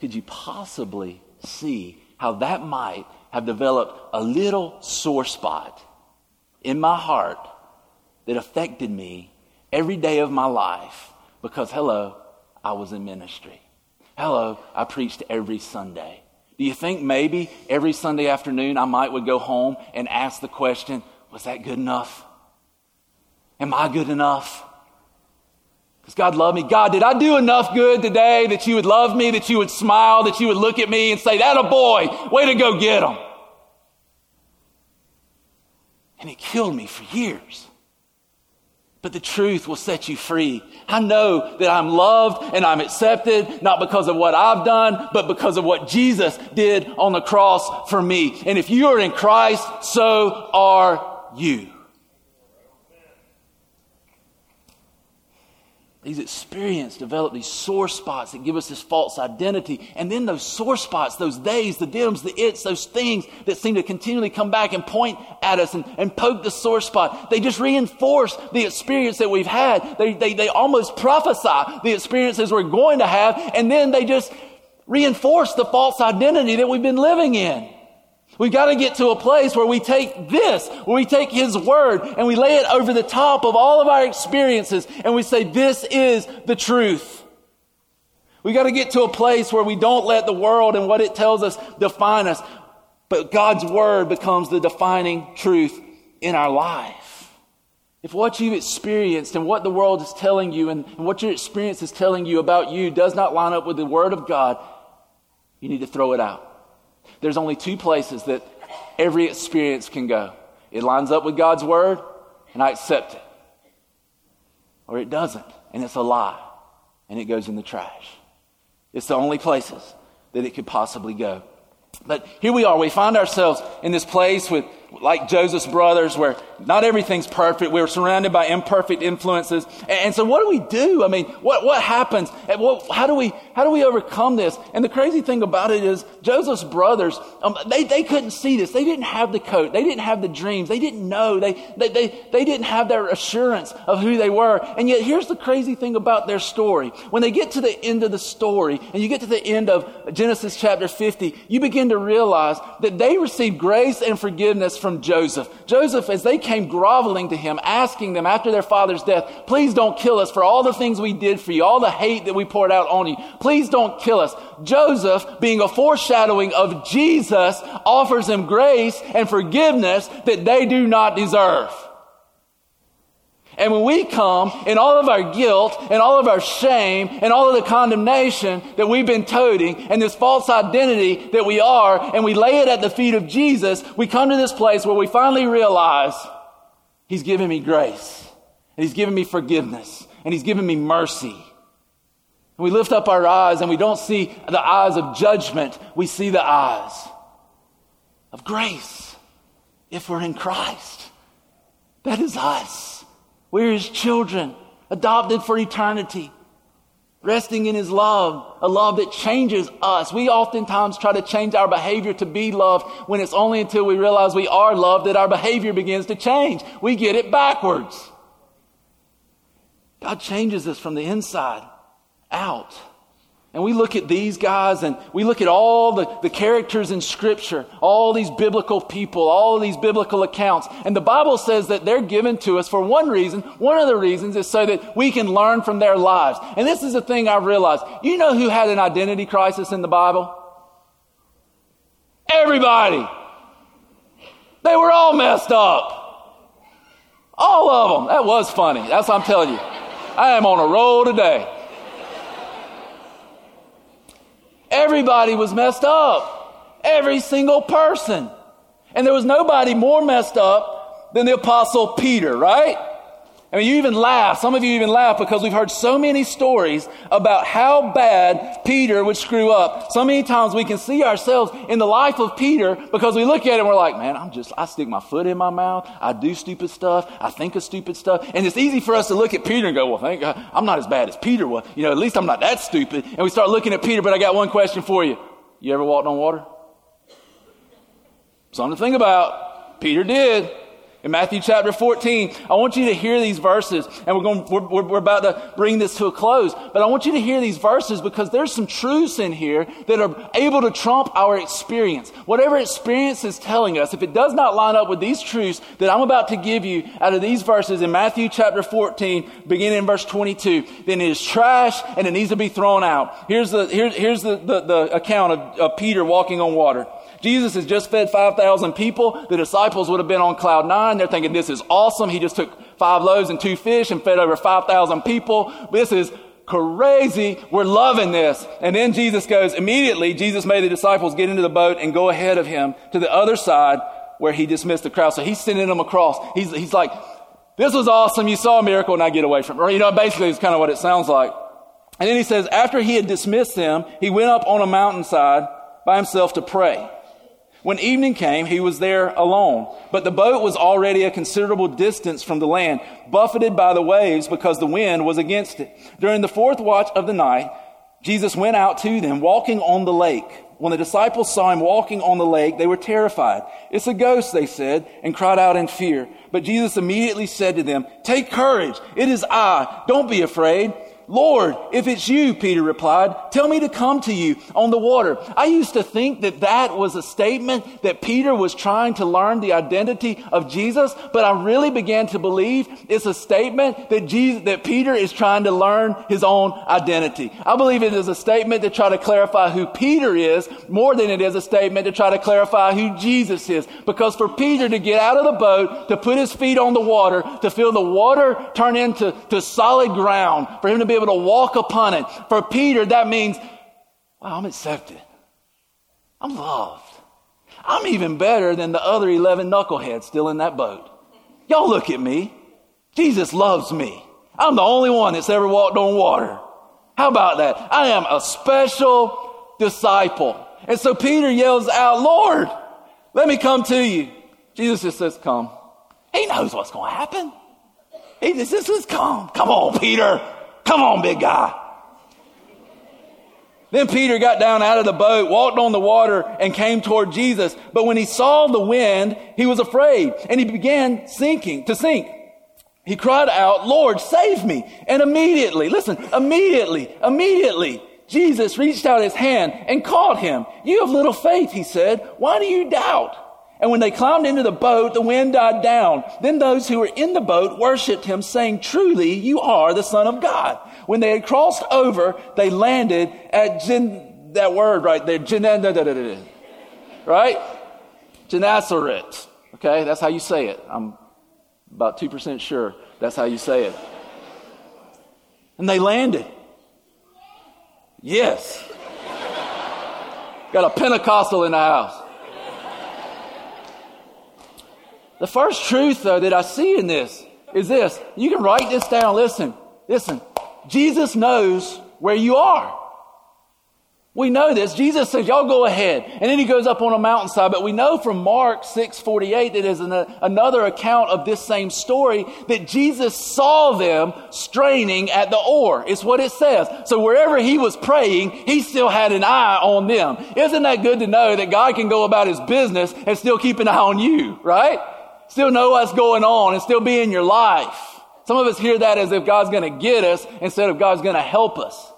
Could you possibly see how that might have developed a little sore spot in my heart that affected me every day of my life because, hello, I was in ministry? Hello, I preached every Sunday. Do you think maybe every Sunday afternoon I might would go home and ask the question, was that good enough? Am I good enough? Does God love me? God, did I do enough good today that you would love me, that you would smile, that you would look at me and say, that a boy, way to go get him. And it killed me for years but the truth will set you free. I know that I'm loved and I'm accepted, not because of what I've done, but because of what Jesus did on the cross for me. And if you are in Christ, so are you. These experiences develop these sore spots that give us this false identity. And then those sore spots, those days, the dims, the its, those things that seem to continually come back and point at us and, and poke the sore spot, they just reinforce the experience that we've had. They, they, they almost prophesy the experiences we're going to have, and then they just reinforce the false identity that we've been living in. We've got to get to a place where we take this, where we take His Word and we lay it over the top of all of our experiences and we say, this is the truth. We've got to get to a place where we don't let the world and what it tells us define us, but God's Word becomes the defining truth in our life. If what you've experienced and what the world is telling you and, and what your experience is telling you about you does not line up with the Word of God, you need to throw it out. There's only two places that every experience can go it lines up with God's word, and I accept it. Or it doesn't, and it's a lie, and it goes in the trash. It's the only places that it could possibly go. But here we are. We find ourselves in this place with, like Joseph's brothers, where not everything's perfect. We're surrounded by imperfect influences. And, so what do we do? I mean, what, what happens? How do we, how do we overcome this? And the crazy thing about it is Joseph's brothers, um, they, they couldn't see this. They didn't have the coat. They didn't have the dreams. They didn't know. They, they, they, they didn't have their assurance of who they were. And yet here's the crazy thing about their story. When they get to the end of the story and you get to the end of Genesis chapter 50, you begin to realize that they received grace and forgiveness from Joseph. Joseph, as they came groveling to him, asking them after their father's death, please don't kill us for all the things we did for you, all the hate that we poured out on you. Please don't kill us. Joseph, being a foreshadowing of Jesus, offers them grace and forgiveness that they do not deserve. And when we come in all of our guilt and all of our shame and all of the condemnation that we've been toting and this false identity that we are, and we lay it at the feet of Jesus, we come to this place where we finally realize He's given me grace, and He's given me forgiveness, and He's given me mercy. We lift up our eyes and we don't see the eyes of judgment, we see the eyes of grace if we're in Christ. That is us. We're his children, adopted for eternity, resting in his love, a love that changes us. We oftentimes try to change our behavior to be loved when it's only until we realize we are loved that our behavior begins to change. We get it backwards. God changes us from the inside out. And we look at these guys and we look at all the, the characters in Scripture, all these biblical people, all these biblical accounts. And the Bible says that they're given to us for one reason. One of the reasons is so that we can learn from their lives. And this is the thing I've realized. You know who had an identity crisis in the Bible? Everybody. They were all messed up. All of them. That was funny. That's what I'm telling you. I am on a roll today. Everybody was messed up. Every single person. And there was nobody more messed up than the apostle Peter, right? I mean, you even laugh. Some of you even laugh because we've heard so many stories about how bad Peter would screw up. So many times we can see ourselves in the life of Peter because we look at it and we're like, man, I'm just, I stick my foot in my mouth. I do stupid stuff. I think of stupid stuff. And it's easy for us to look at Peter and go, well, thank God, I'm not as bad as Peter was. You know, at least I'm not that stupid. And we start looking at Peter, but I got one question for you. You ever walked on water? Something to think about. Peter did. In Matthew chapter 14, I want you to hear these verses, and we're, going, we're, we're about to bring this to a close, but I want you to hear these verses because there's some truths in here that are able to trump our experience. Whatever experience is telling us, if it does not line up with these truths that I'm about to give you out of these verses in Matthew chapter 14, beginning in verse 22, then it is trash and it needs to be thrown out. Here's the, here, here's the, the, the account of, of Peter walking on water. Jesus has just fed 5,000 people. The disciples would have been on cloud nine. They're thinking, this is awesome. He just took five loaves and two fish and fed over 5,000 people. This is crazy. We're loving this. And then Jesus goes, immediately, Jesus made the disciples get into the boat and go ahead of him to the other side where he dismissed the crowd. So he's sending them across. He's, he's like, this was awesome. You saw a miracle. and I get away from it. Or, you know, basically it's kind of what it sounds like. And then he says, after he had dismissed them, he went up on a mountainside by himself to pray. When evening came, he was there alone. But the boat was already a considerable distance from the land, buffeted by the waves because the wind was against it. During the fourth watch of the night, Jesus went out to them, walking on the lake. When the disciples saw him walking on the lake, they were terrified. It's a ghost, they said, and cried out in fear. But Jesus immediately said to them, Take courage. It is I. Don't be afraid. Lord, if it's you, Peter replied, tell me to come to you on the water. I used to think that that was a statement that Peter was trying to learn the identity of Jesus, but I really began to believe it's a statement that Jesus, that Peter is trying to learn his own identity. I believe it is a statement to try to clarify who Peter is more than it is a statement to try to clarify who Jesus is. Because for Peter to get out of the boat, to put his feet on the water, to feel the water turn into to solid ground, for him to be able to walk upon it. For Peter, that means, wow, I'm accepted. I'm loved. I'm even better than the other 11 knuckleheads still in that boat. Y'all look at me. Jesus loves me. I'm the only one that's ever walked on water. How about that? I am a special disciple. And so Peter yells out, Lord, let me come to you. Jesus just says, come. He knows what's going to happen. He just says, come. Come on, Peter. Come on, big guy. Then Peter got down out of the boat, walked on the water, and came toward Jesus. But when he saw the wind, he was afraid, and he began sinking, to sink. He cried out, Lord, save me. And immediately, listen, immediately, immediately, Jesus reached out his hand and caught him. You have little faith, he said. Why do you doubt? And when they climbed into the boat, the wind died down. Then those who were in the boat worshiped him, saying, Truly, you are the Son of God. When they had crossed over, they landed at Gen, that word right there, Gen, right? Gennesaret. Okay, that's how you say it. I'm about 2% sure that's how you say it. And they landed. Yes. Got a Pentecostal in the house. The first truth, though, that I see in this is this. You can write this down. Listen, listen. Jesus knows where you are. We know this. Jesus says, y'all go ahead. And then he goes up on a mountainside. But we know from Mark 6:48 that is an, uh, another account of this same story that Jesus saw them straining at the oar. It's what it says. So wherever he was praying, he still had an eye on them. Isn't that good to know that God can go about his business and still keep an eye on you, right? Still know what's going on and still be in your life. Some of us hear that as if God's going to get us instead of God's going to help us.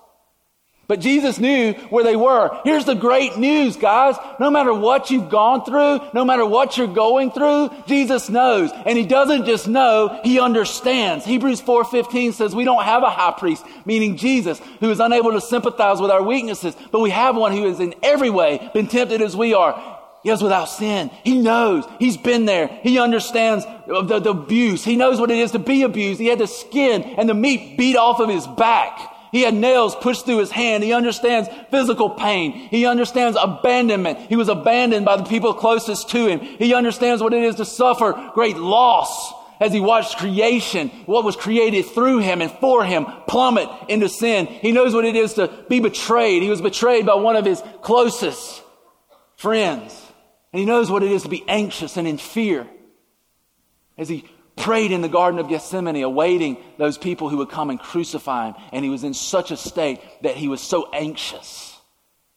But Jesus knew where they were. Here's the great news, guys. No matter what you've gone through, no matter what you're going through, Jesus knows. And he doesn't just know, he understands. Hebrews 4:15 says we don't have a high priest, meaning Jesus, who is unable to sympathize with our weaknesses, but we have one who is in every way been tempted as we are, he is without sin. He knows. He's been there. He understands the, the, abuse. He knows what it is to be abused. He had the skin and the meat beat off of his back. He had nails pushed through his hand. He understands physical pain. He understands abandonment. He was abandoned by the people closest to him. He understands what it is to suffer great loss as he watched creation, what was created through him and for him, plummet into sin. He knows what it is to be betrayed. He was betrayed by one of his closest friends. And he knows what it is to be anxious and in fear. As he prayed in the Garden of Gethsemane, awaiting those people who would come and crucify him. And he was in such a state that he was so anxious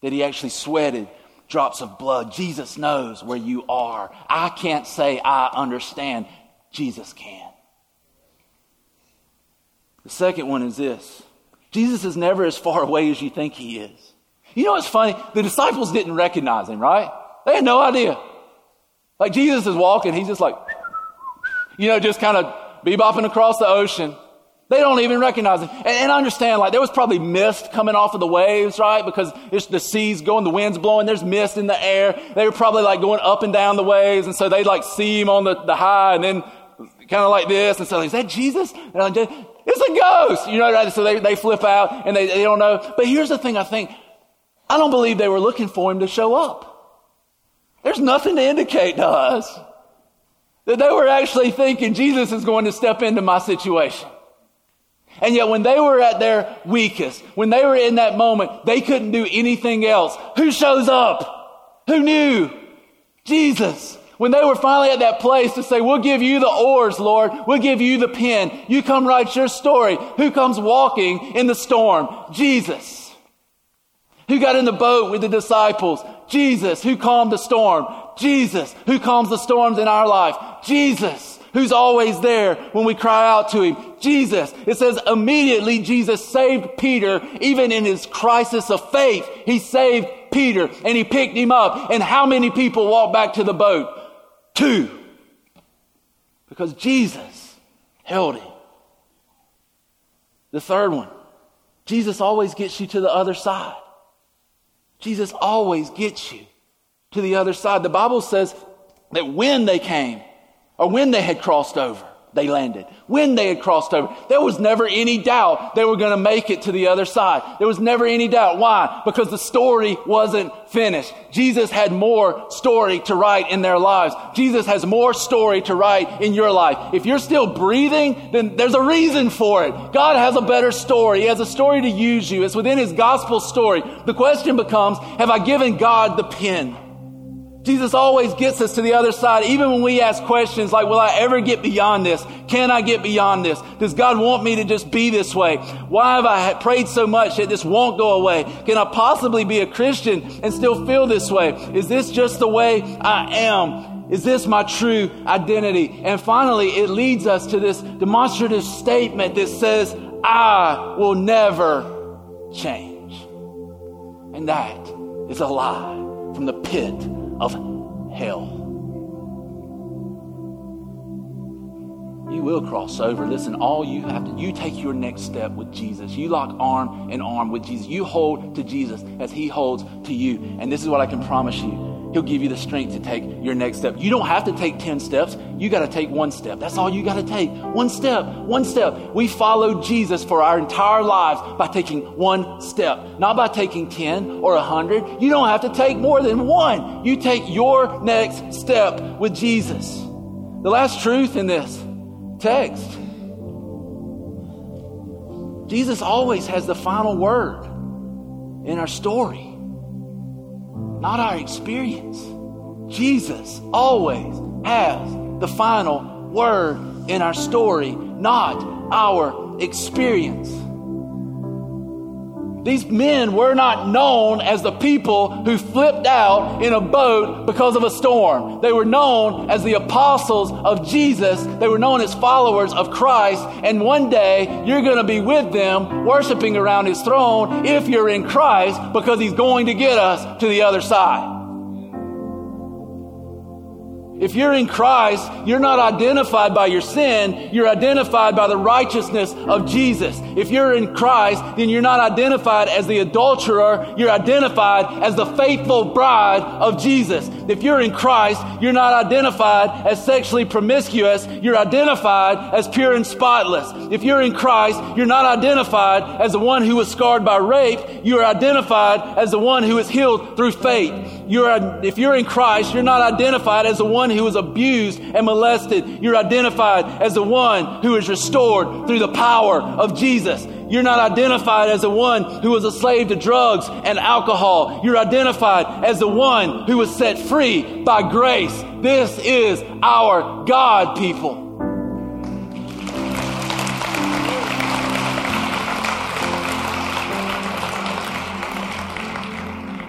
that he actually sweated drops of blood. Jesus knows where you are. I can't say I understand. Jesus can. The second one is this Jesus is never as far away as you think he is. You know what's funny? The disciples didn't recognize him, right? They had no idea. Like Jesus is walking, he's just like, you know, just kind of bebopping across the ocean. They don't even recognize him. And, and understand, like, there was probably mist coming off of the waves, right? Because it's the sea's going, the wind's blowing, there's mist in the air. They were probably like going up and down the waves. And so they like see him on the, the high and then kind of like this. And so, like, is that Jesus? And like, it's a ghost, you know, right? So they, they flip out and they, they don't know. But here's the thing I think. I don't believe they were looking for him to show up. There's nothing to indicate to us that they were actually thinking Jesus is going to step into my situation. And yet when they were at their weakest, when they were in that moment, they couldn't do anything else. Who shows up? Who knew? Jesus. When they were finally at that place to say, we'll give you the oars, Lord. We'll give you the pen. You come write your story. Who comes walking in the storm? Jesus. Who got in the boat with the disciples? Jesus. Who calmed the storm? Jesus. Who calms the storms in our life? Jesus. Who's always there when we cry out to him? Jesus. It says immediately Jesus saved Peter, even in his crisis of faith. He saved Peter and he picked him up. And how many people walked back to the boat? Two. Because Jesus held him. The third one. Jesus always gets you to the other side. Jesus always gets you to the other side. The Bible says that when they came, or when they had crossed over, they landed. When they had crossed over, there was never any doubt they were going to make it to the other side. There was never any doubt. Why? Because the story wasn't finished. Jesus had more story to write in their lives. Jesus has more story to write in your life. If you're still breathing, then there's a reason for it. God has a better story. He has a story to use you. It's within His gospel story. The question becomes, have I given God the pen? Jesus always gets us to the other side, even when we ask questions like, will I ever get beyond this? Can I get beyond this? Does God want me to just be this way? Why have I prayed so much that this won't go away? Can I possibly be a Christian and still feel this way? Is this just the way I am? Is this my true identity? And finally, it leads us to this demonstrative statement that says, I will never change. And that is a lie from the pit of hell. You will cross over. Listen, all you have to, you take your next step with Jesus. You lock arm in arm with Jesus. You hold to Jesus as he holds to you. And this is what I can promise you. He'll give you the strength to take your next step. You don't have to take 10 steps. You got to take one step. That's all you got to take. One step, one step. We follow Jesus for our entire lives by taking one step, not by taking 10 or 100. You don't have to take more than one. You take your next step with Jesus. The last truth in this text Jesus always has the final word in our story not our experience. Jesus always has the final word in our story, not our experience. These men were not known as the people who flipped out in a boat because of a storm. They were known as the apostles of Jesus. They were known as followers of Christ. And one day you're going to be with them worshiping around his throne if you're in Christ because he's going to get us to the other side. If you're in Christ, you're not identified by your sin, you're identified by the righteousness of Jesus. If you're in Christ, then you're not identified as the adulterer, you're identified as the faithful bride of Jesus. If you're in Christ, you're not identified as sexually promiscuous, you're identified as pure and spotless. If you're in Christ, you're not identified as the one who was scarred by rape, you're identified as the one who is healed through faith. You're, if you're in Christ, you're not identified as the one who was abused and molested. You're identified as the one who is restored through the power of Jesus. You're not identified as the one who was a slave to drugs and alcohol. You're identified as the one who was set free by grace. This is our God, people.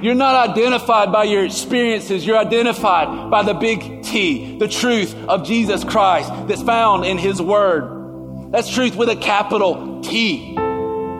You're not identified by your experiences. You're identified by the big T, the truth of Jesus Christ that's found in His Word. That's truth with a capital T.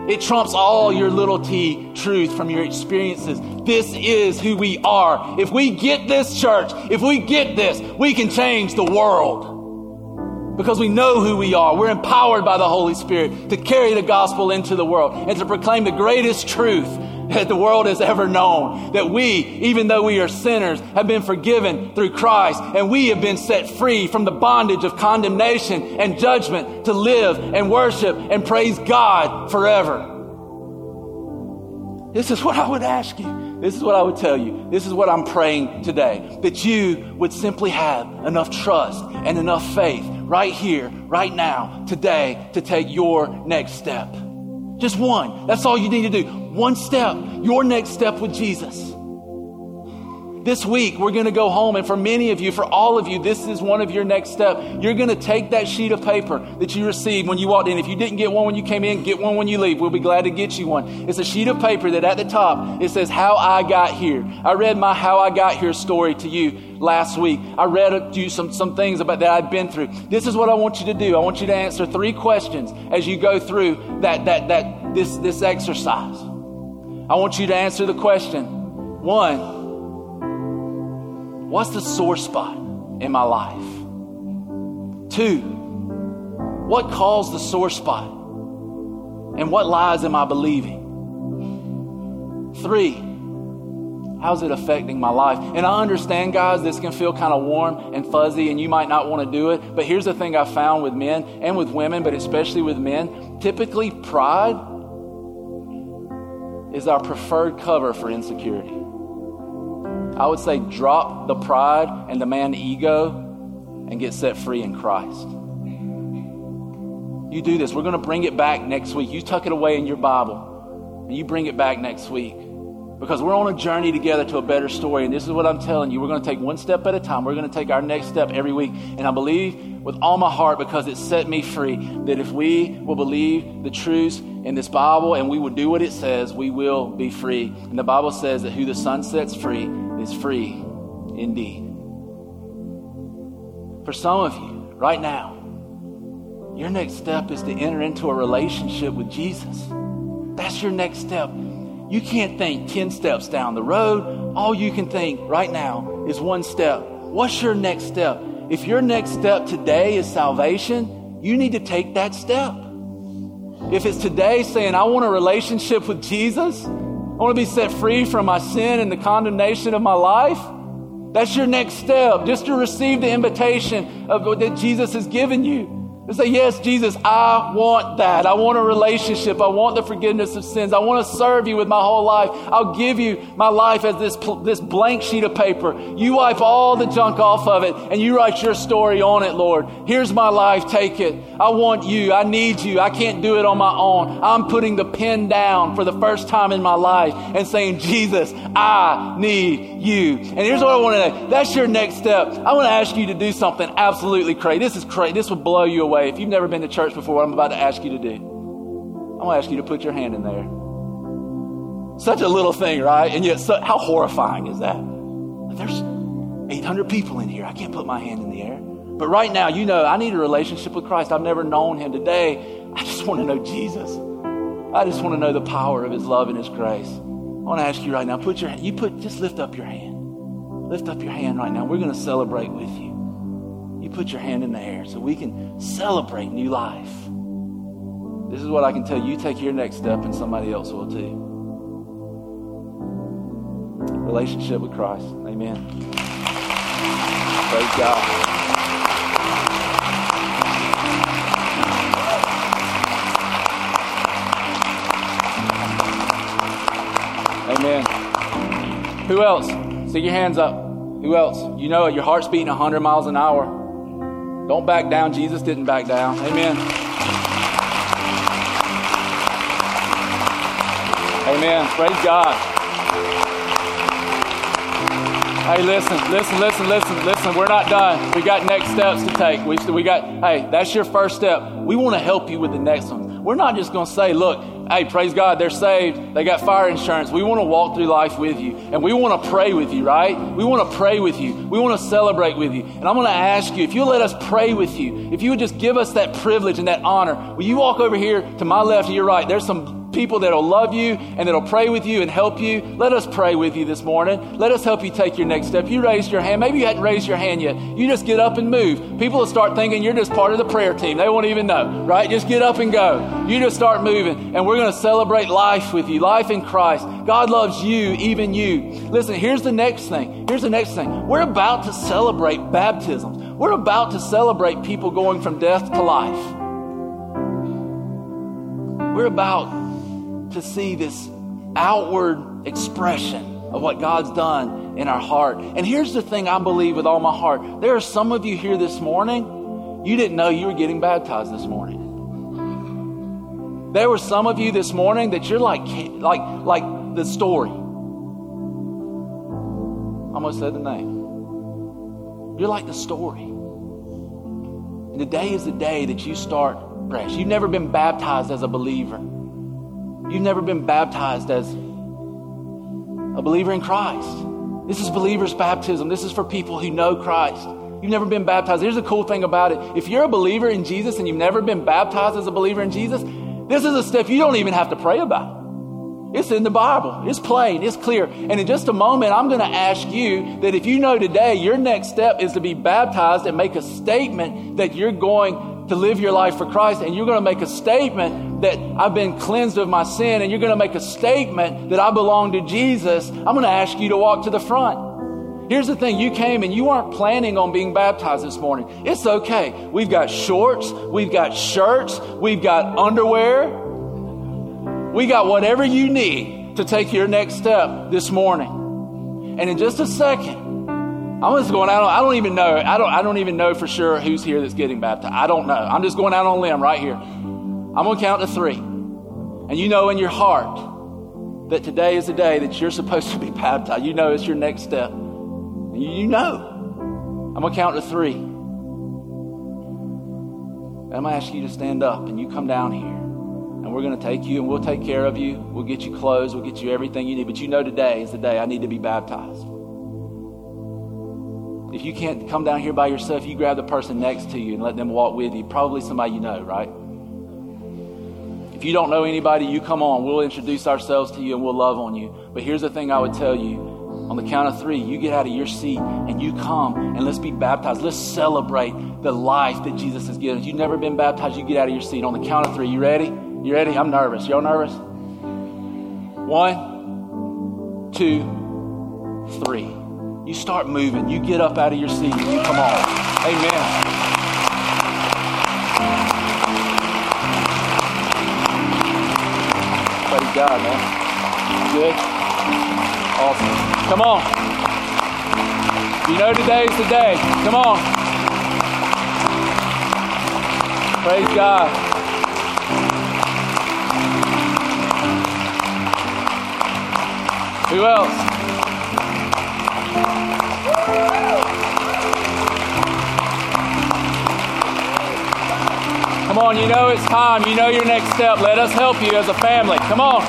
It trumps all your little t truth from your experiences. This is who we are. If we get this church, if we get this, we can change the world. Because we know who we are. We're empowered by the Holy Spirit to carry the gospel into the world and to proclaim the greatest truth that the world has ever known. That we, even though we are sinners, have been forgiven through Christ and we have been set free from the bondage of condemnation and judgment to live and worship and praise God forever. This is what I would ask you. This is what I would tell you. This is what I'm praying today. That you would simply have enough trust and enough faith right here, right now, today, to take your next step. Just one. That's all you need to do. One step. Your next step with Jesus. this week we're going to go home, and for many of you, for all of you, this is one of your next step. You're going to take that sheet of paper that you received when you walked in. If you didn't get one when you came in, get one when you leave. We'll be glad to get you one. It's a sheet of paper that at the top it says how I got here. I read my how I got here story to you last week. I read to you some, some things about that I've been through. This is what I want you to do. I want you to answer three questions as you go through that, that, that, this, this exercise. I want you to answer the question one, what's the sore spot in my life? Two, what caused the sore spot? And what lies am I believing? Three, how's it affecting my life? And I understand, guys, this can feel kind of warm and fuzzy, and you might not want to do it. But here's the thing I found with men and with women, but especially with men typically, pride is our preferred cover for insecurity. I would say drop the pride and the man ego and get set free in Christ. You do this. We're going to bring it back next week. You tuck it away in your Bible and you bring it back next week because we're on a journey together to a better story. And this is what I'm telling you. We're going to take one step at a time. We're going to take our next step every week. And I believe with all my heart because it set me free that if we will believe the truths in this Bible and we will do what it says, we will be free. And the Bible says that who the Son sets free is free indeed. For some of you, right now, your next step is to enter into a relationship with Jesus. That's your next step. You can't think 10 steps down the road. All you can think right now is one step. What's your next step? If your next step today is salvation, you need to take that step. If it's today saying, I want a relationship with Jesus, I want to be set free from my sin and the condemnation of my life, that's your next step, just to receive the invitation of, that Jesus has given you. And say, Yes, Jesus, I want that. I want a relationship. I want the forgiveness of sins. I want to serve you with my whole life. I'll give you my life as this, this blank sheet of paper. You wipe all the junk off of it and you write your story on it, Lord. Here's my life. Take it. I want you. I need you. I can't do it on my own. I'm putting the pen down for the first time in my life and saying, Jesus, I need you. And here's what I want to know. That's your next step. I want to ask you to do something absolutely crazy. This is crazy. This will blow you away way, if you've never been to church before, what I'm about to ask you to do, I'm going to ask you to put your hand in there. Such a little thing, right? And yet, so, how horrifying is that? There's 800 people in here. I can't put my hand in the air. But right now, you know, I need a relationship with Christ. I've never known him today. I just want to know Jesus. I just want to know the power of his love and his grace. I want to ask you right now, put your you put just lift up your hand. Lift up your hand right now. We're going to celebrate with you you put your hand in the air so we can celebrate new life. This is what I can tell you. Take your next step, and somebody else will too. Relationship with Christ. Amen. Praise God. Amen. Who else? Stick your hands up. Who else? You know your heart's beating 100 miles an hour. Don't back down. Jesus didn't back down. Amen. Amen. Praise God. Hey, listen, listen, listen, listen, listen. We're not done. We got next steps to take. We, we got, hey, that's your first step. We want to help you with the next one. We're not just going to say, look, hey, praise God, they're saved. They got fire insurance. We want to walk through life with you. And we want to pray with you, right? We want to pray with you. We want to celebrate with you. And I'm going to ask you, if you'll let us pray with you, if you would just give us that privilege and that honor, will you walk over here to my left and your right? There's some people that'll love you and that'll pray with you and help you. Let us pray with you this morning. Let us help you take your next step. You raised your hand. Maybe you hadn't raised your hand yet. You just get up and move. People will start thinking you're just part of the prayer team. They won't even know, right? Just get up and go. You just start moving and we're going to celebrate life with you, life in Christ. God loves you, even you. Listen, here's the next thing. Here's the next thing. We're about to celebrate baptisms. We're about to celebrate people going from death to life. We're about to see this outward expression of what God's done in our heart. And here's the thing I believe with all my heart there are some of you here this morning, you didn't know you were getting baptized this morning. There were some of you this morning that you're like, like, like the story. Almost said the name. You're like the story. And today is the day that you start fresh. You've never been baptized as a believer. You've never been baptized as a believer in Christ. This is believer's baptism. This is for people who know Christ. You've never been baptized. Here's the cool thing about it. If you're a believer in Jesus and you've never been baptized as a believer in Jesus, this is a step you don't even have to pray about. It's in the Bible. It's plain. It's clear. And in just a moment, I'm going to ask you that if you know today your next step is to be baptized and make a statement that you're going to live your life for Christ and you're going to make a statement that I've been cleansed of my sin and you're going to make a statement that I belong to Jesus, I'm going to ask you to walk to the front. Here's the thing you came and you weren't planning on being baptized this morning. It's okay. We've got shorts, we've got shirts, we've got underwear, we got whatever you need to take your next step this morning. And in just a second, I'm just going out. I don't even know. I don't. I don't even know for sure who's here that's getting baptized. I don't know. I'm just going out on a limb right here. I'm going to count to three, and you know in your heart that today is the day that you're supposed to be baptized. You know it's your next step. You, know. I'm going to count to three. And I'm going to ask you to stand up, and you come down here and we're going to take you and we'll take care of you. We'll get you clothes, we'll get you everything you need. But you know today is the day I need to be baptized. If you can't come down here by yourself, you grab the person next to you and let them walk with you. Probably somebody you know, right? If you don't know anybody, you come on. We'll introduce ourselves to you and we'll love on you. But here's the thing I would tell you on the count of three, you get out of your seat and you come and let's be baptized. Let's celebrate the life that Jesus has given us. You've never been baptized, you get out of your seat. On the count of three, you ready? You ready? I'm nervous. Y'all nervous? One, two, three. You start moving. You get up out of your seat you come on. Amen. Praise God, man. Good? Awesome. Come on. You know today's the day. Come on. Praise God. Who else? On, you know it's time. You know your next step. Let us help you as a family. Come on.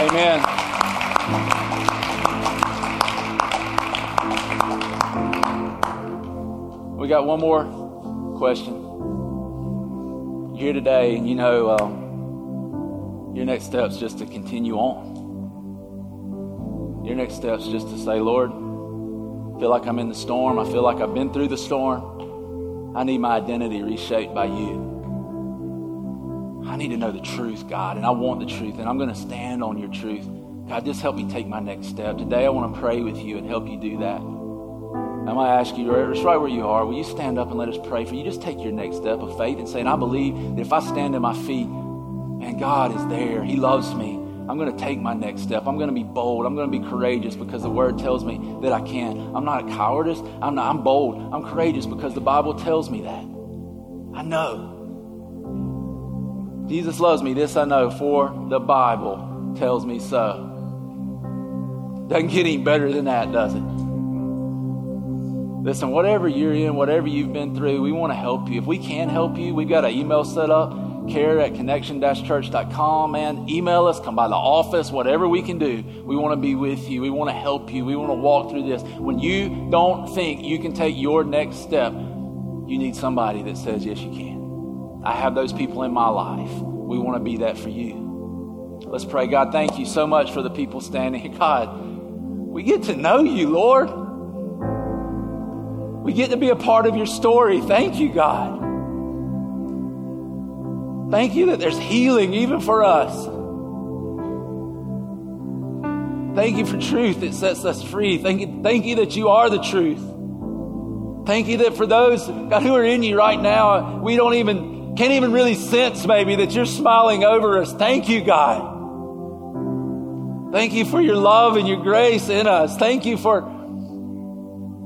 Amen. We got one more question. You're here today, and you know. Um, your next step's just to continue on. Your next step's just to say, Lord, feel like I'm in the storm. I feel like I've been through the storm. I need my identity reshaped by you. I need to know the truth, God, and I want the truth, and I'm going to stand on your truth. God, just help me take my next step. Today, I want to pray with you and help you do that. I'm going to ask you, just right where you are, will you stand up and let us pray for you? Just take your next step of faith and say, and I believe that if I stand in my feet, and God is there. He loves me. I'm going to take my next step. I'm going to be bold. I'm going to be courageous because the word tells me that I can. I'm not a cowardice. I'm not I'm bold. I'm courageous because the Bible tells me that. I know. Jesus loves me. This I know, for the Bible tells me so. Doesn't get any better than that, does it? Listen, whatever you're in, whatever you've been through, we want to help you. If we can help you, we've got an email set up care at connection-church.com, man. Email us, come by the office, whatever we can do. We want to be with you. We want to help you. We want to walk through this. When you don't think you can take your next step, you need somebody that says, yes, you can. I have those people in my life. We want to be that for you. Let's pray. God, thank you so much for the people standing here. God, we get to know you, Lord. We get to be a part of your story. Thank you, God. Thank you that there's healing even for us. Thank you for truth that sets us free. Thank you, thank you that you are the truth. Thank you that for those God, who are in you right now, we don't even, can't even really sense maybe that you're smiling over us. Thank you, God. Thank you for your love and your grace in us. Thank you for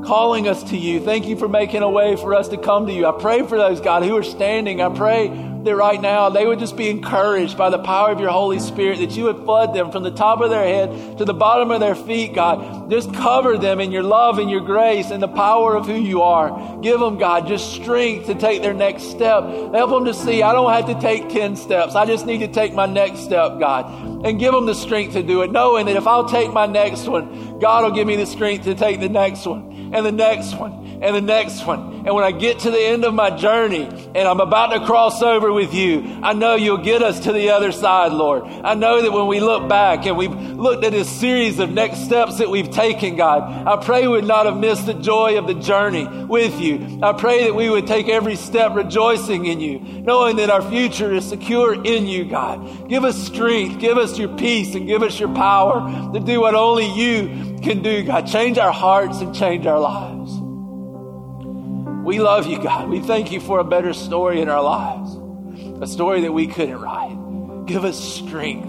calling us to you. Thank you for making a way for us to come to you. I pray for those, God, who are standing. I pray that right now they would just be encouraged by the power of your Holy Spirit, that you would flood them from the top of their head to the bottom of their feet, God. Just cover them in your love and your grace and the power of who you are. Give them, God, just strength to take their next step. Help them to see I don't have to take 10 steps. I just need to take my next step, God. And give them the strength to do it, knowing that if I'll take my next one, God will give me the strength to take the next one and the next one and the next one and when I get to the end of my journey and I'm about to cross over with you, I know you'll get us to the other side, Lord. I know that when we look back and we've looked at this series of next steps that we've taken, God, I pray we would not have missed the joy of the journey with you. I pray that we would take every step rejoicing in you, knowing that our future is secure in you, God. Give us strength, give us your peace, and give us your power to do what only you can do, God. Change our hearts and change our lives. We love you, God. We thank you for a better story in our lives, a story that we couldn't write. Give us strength,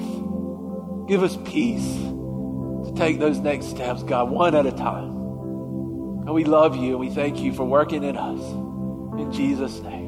give us peace to take those next steps, God, one at a time. And we love you and we thank you for working in us. In Jesus' name.